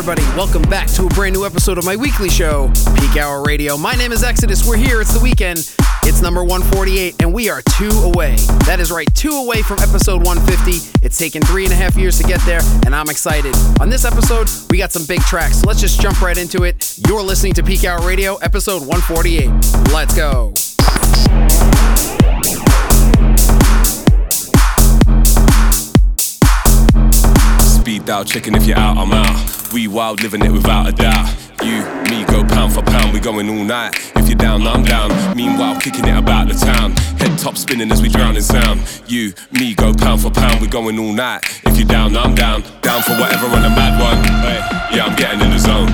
everybody? Welcome back to a brand new episode of my weekly show, Peak Hour Radio. My name is Exodus. We're here. It's the weekend. It's number 148, and we are two away. That is right, two away from episode 150. It's taken three and a half years to get there, and I'm excited. On this episode, we got some big tracks. So let's just jump right into it. You're listening to Peak Hour Radio, episode 148. Let's go. Speed checking if you're out, I'm out. We wild, living it without a doubt. You, me, go pound for pound, we going all night. If you're down, I'm down. Meanwhile, kicking it about the town. Head top spinning as we drown in sound. You, me, go pound for pound, we going all night. If you're down, I'm down. Down for whatever on a mad one. Yeah, I'm getting in the zone.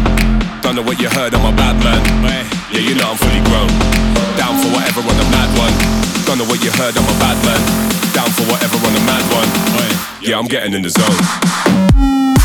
Don't know what you heard, I'm a bad man. Yeah, you know I'm fully grown. Down for whatever on a mad one. Don't know what you heard, I'm a bad man. Down for whatever on a mad one. Yeah, I'm getting in the zone.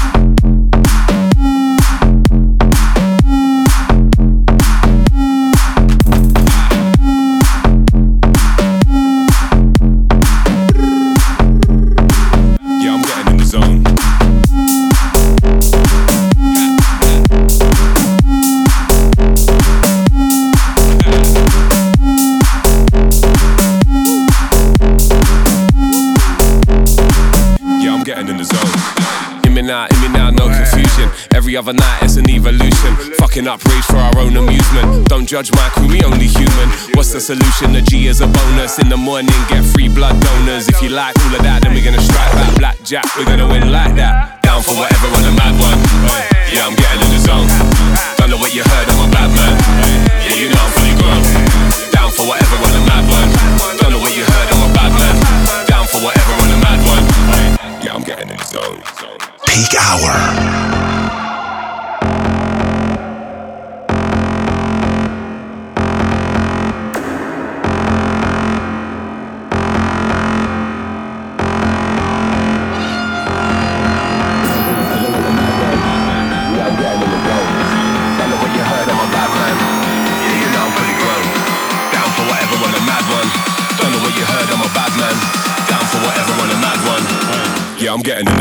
In the zone. In me now, in me now, no confusion. Every other night it's an evolution. Fucking up rage for our own amusement. Don't judge my crew, we only human. What's the solution? The G is a bonus. In the morning, get free blood donors. If you like all of that, then we're gonna strike back. Blackjack, we're gonna win like that. Down for whatever on a mad one. Yeah, I'm getting in the zone. Don't know what you heard, I'm a bad man. Peak Hour. I'm getting in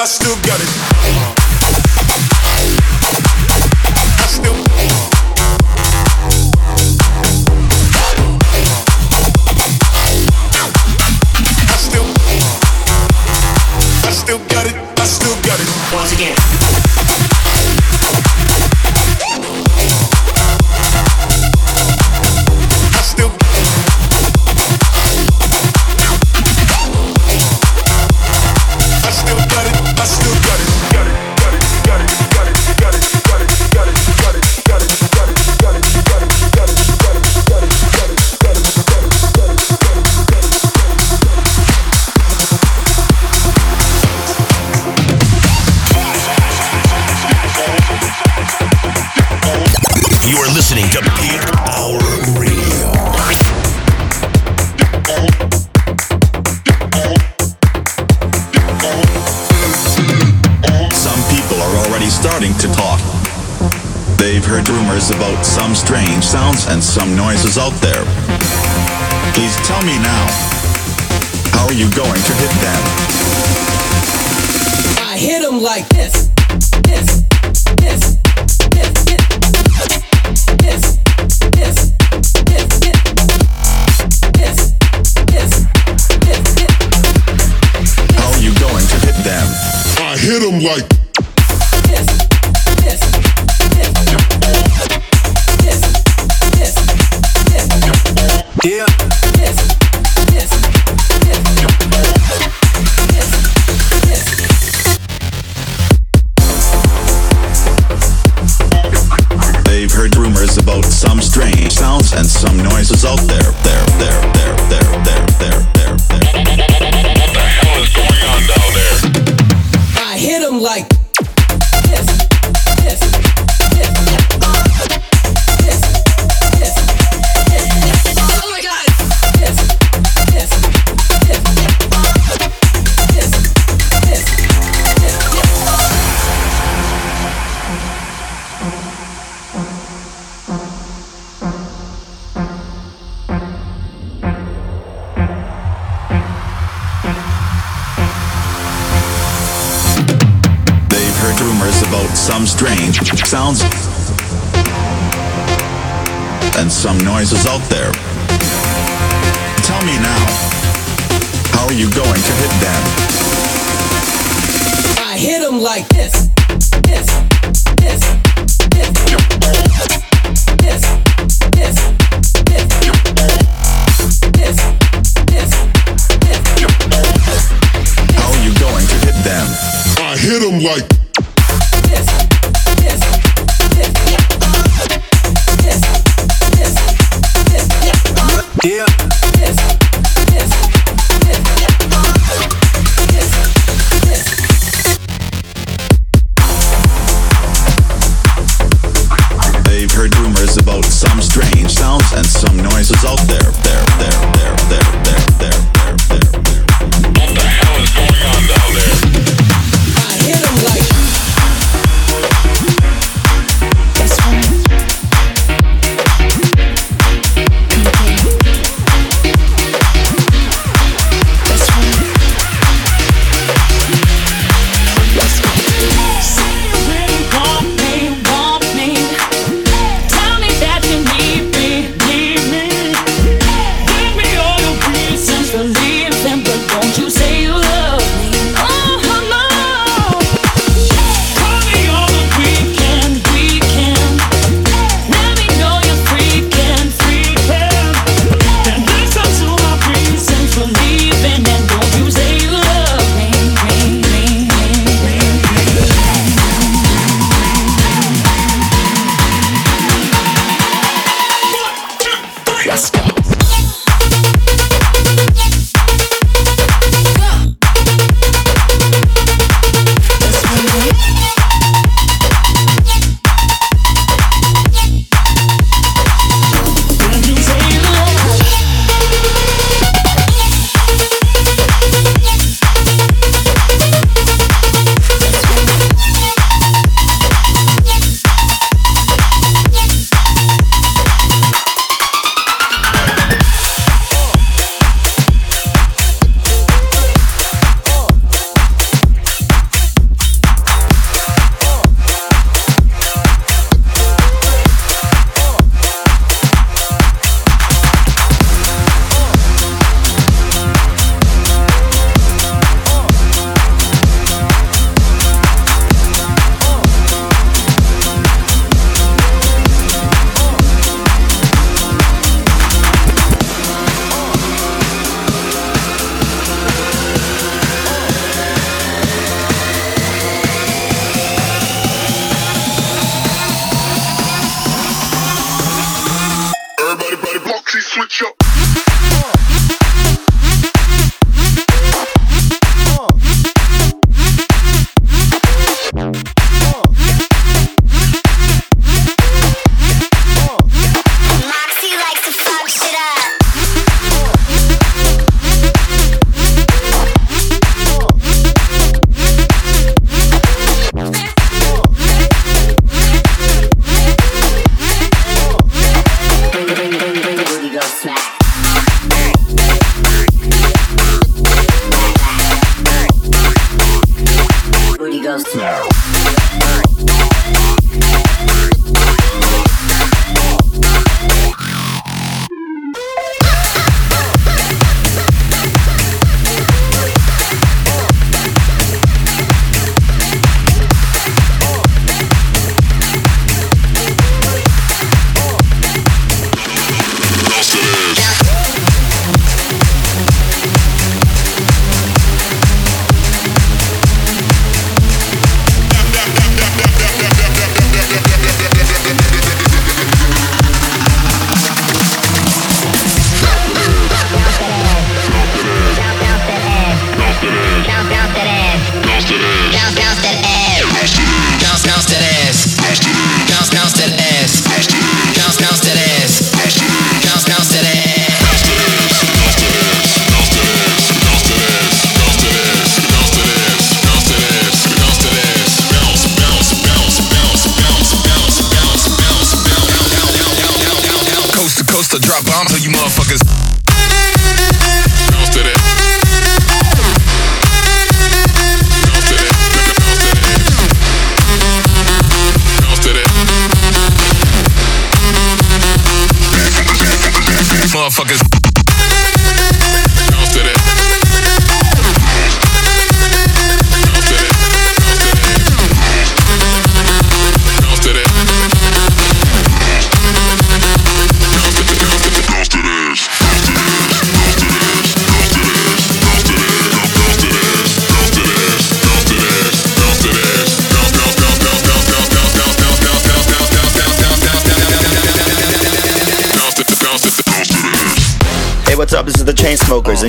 I still got it. some strange sounds and some noises out there. Please tell me now, how are you going to hit them? I hit them like this, this, this. Hit them like about some strange sounds and some noises out there, there, there, there, there, there, there. Is out there.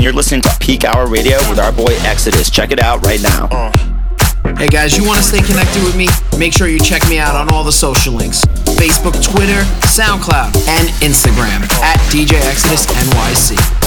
you're listening to Peak Hour Radio with our boy Exodus. Check it out right now. Uh. Hey guys, you want to stay connected with me? Make sure you check me out on all the social links Facebook, Twitter, SoundCloud, and Instagram at DJ Exodus NYC.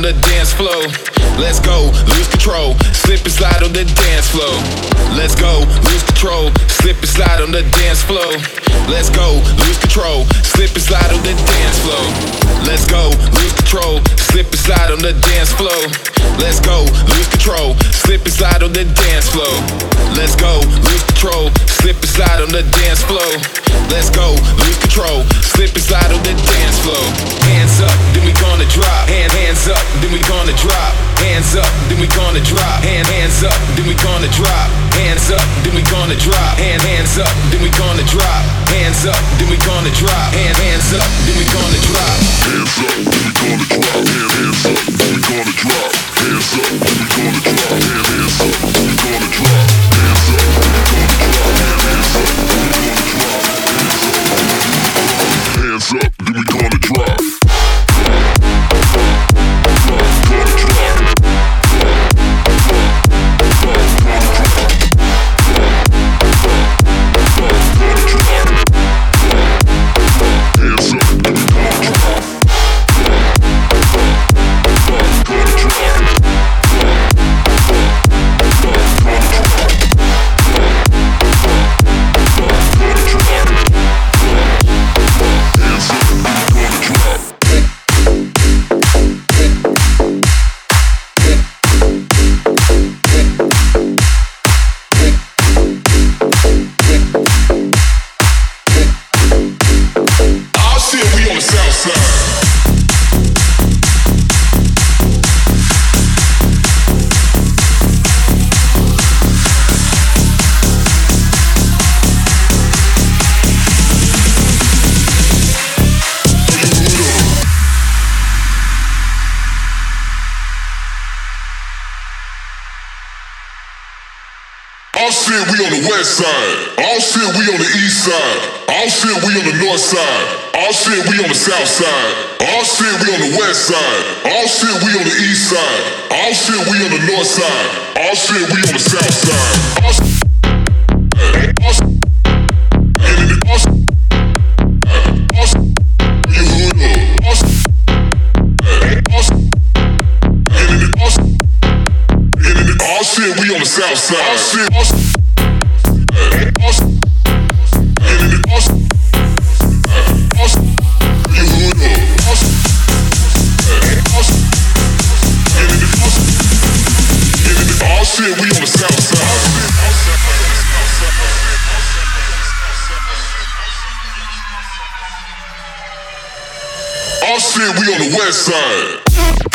On the dance floor. Let's go, lose control, slip and slide on the dance floor. Let's go, lose control, slip and slide on the dance floor. Let's go, lose control, slip and slide on the dance floor. Let's go, lose control, slip and slide on the dance floor. Let's go, lose control, slip and slide on the dance floor. Let's go, lose control, slip and slide on the dance floor. Let's go, lose control, slip and slide on the dance floor. Hands up, then we gonna drop. Hand, hands up, then we gonna drop. Hands up, then we gonna drop. Hand, hands up, then we gonna drop. Hands up, then we gonna drop. Hand, hands up, then we gonna drop. Hands up, then we gonna drop. Hand, hands up, then we gonna drop. Hands up, then we gonna drop. Hand, hands up, then we gonna drop. Hands up, then we gonna drop. Hand, hands up, then we gonna drop. Hands up, then we gonna drop. Hand, hands up, then we gonna drop. Hands up, then we gonna drop. West side. All shit, we on the east side. All shit, we on the north side. All shit, we on the south side. All shit, we on the west side. All shit, we on the east side. All shit, we on the north side. All shit, we on the south side. All shit, all shit, we on the south side. All shit, all shit, we on the west side.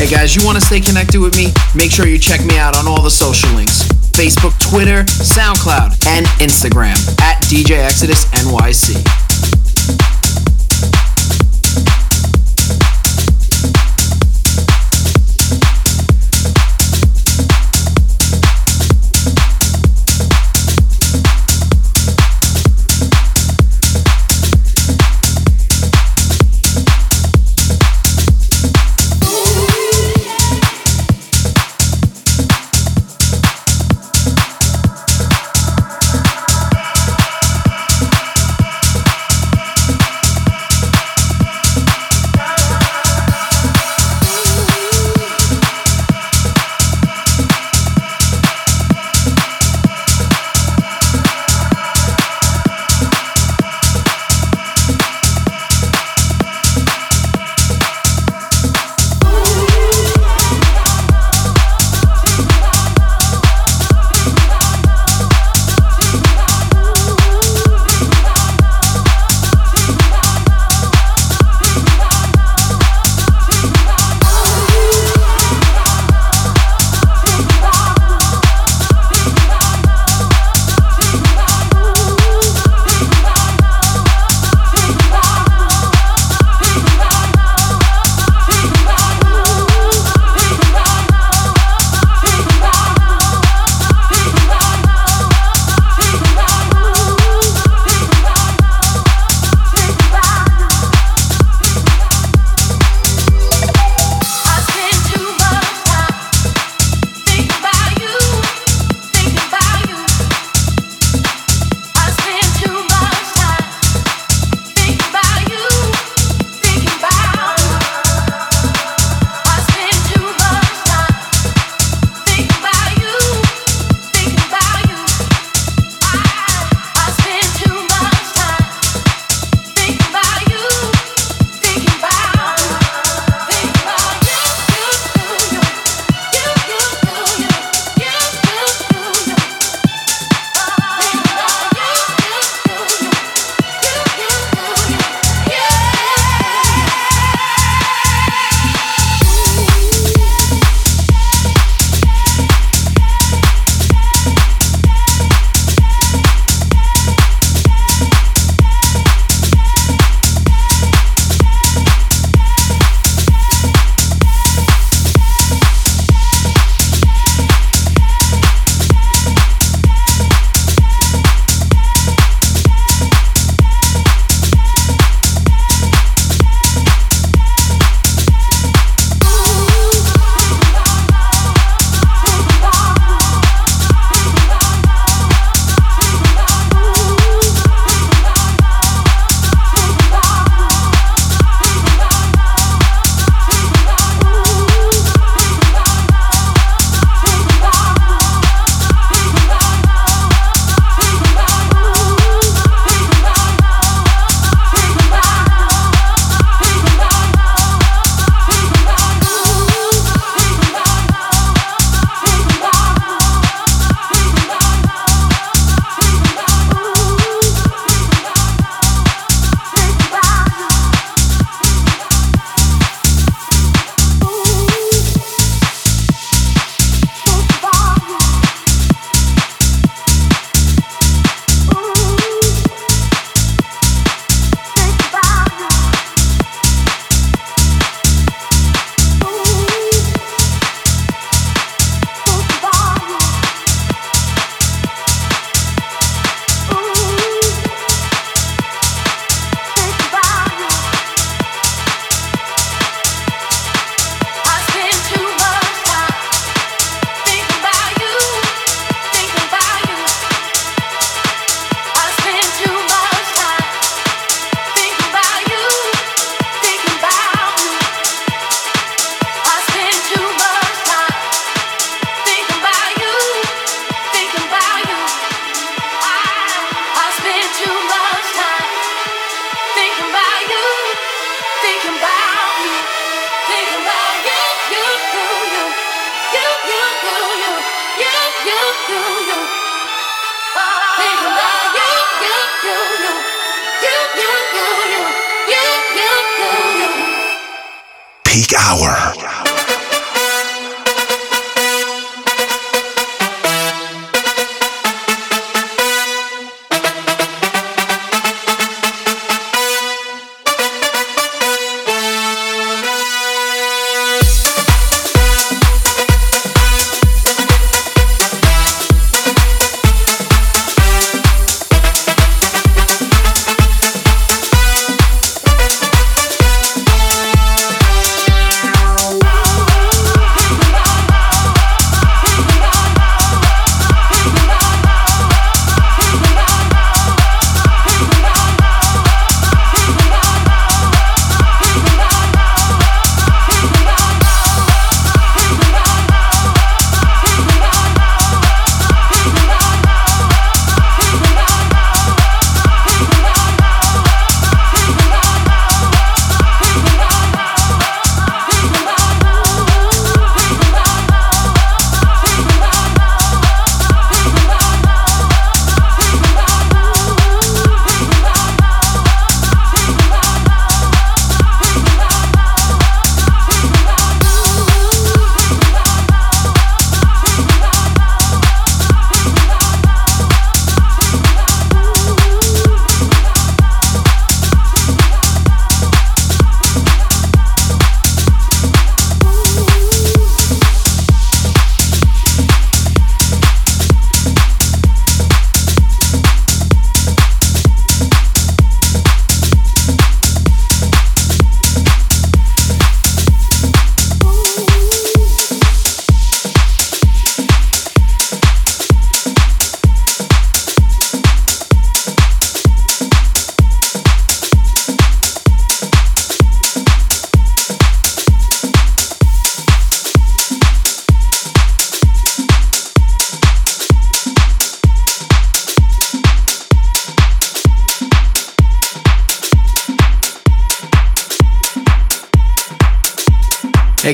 Hey guys, you want to stay connected with me? Make sure you check me out on all the social links Facebook, Twitter, SoundCloud, and Instagram at DJ Exodus NYC.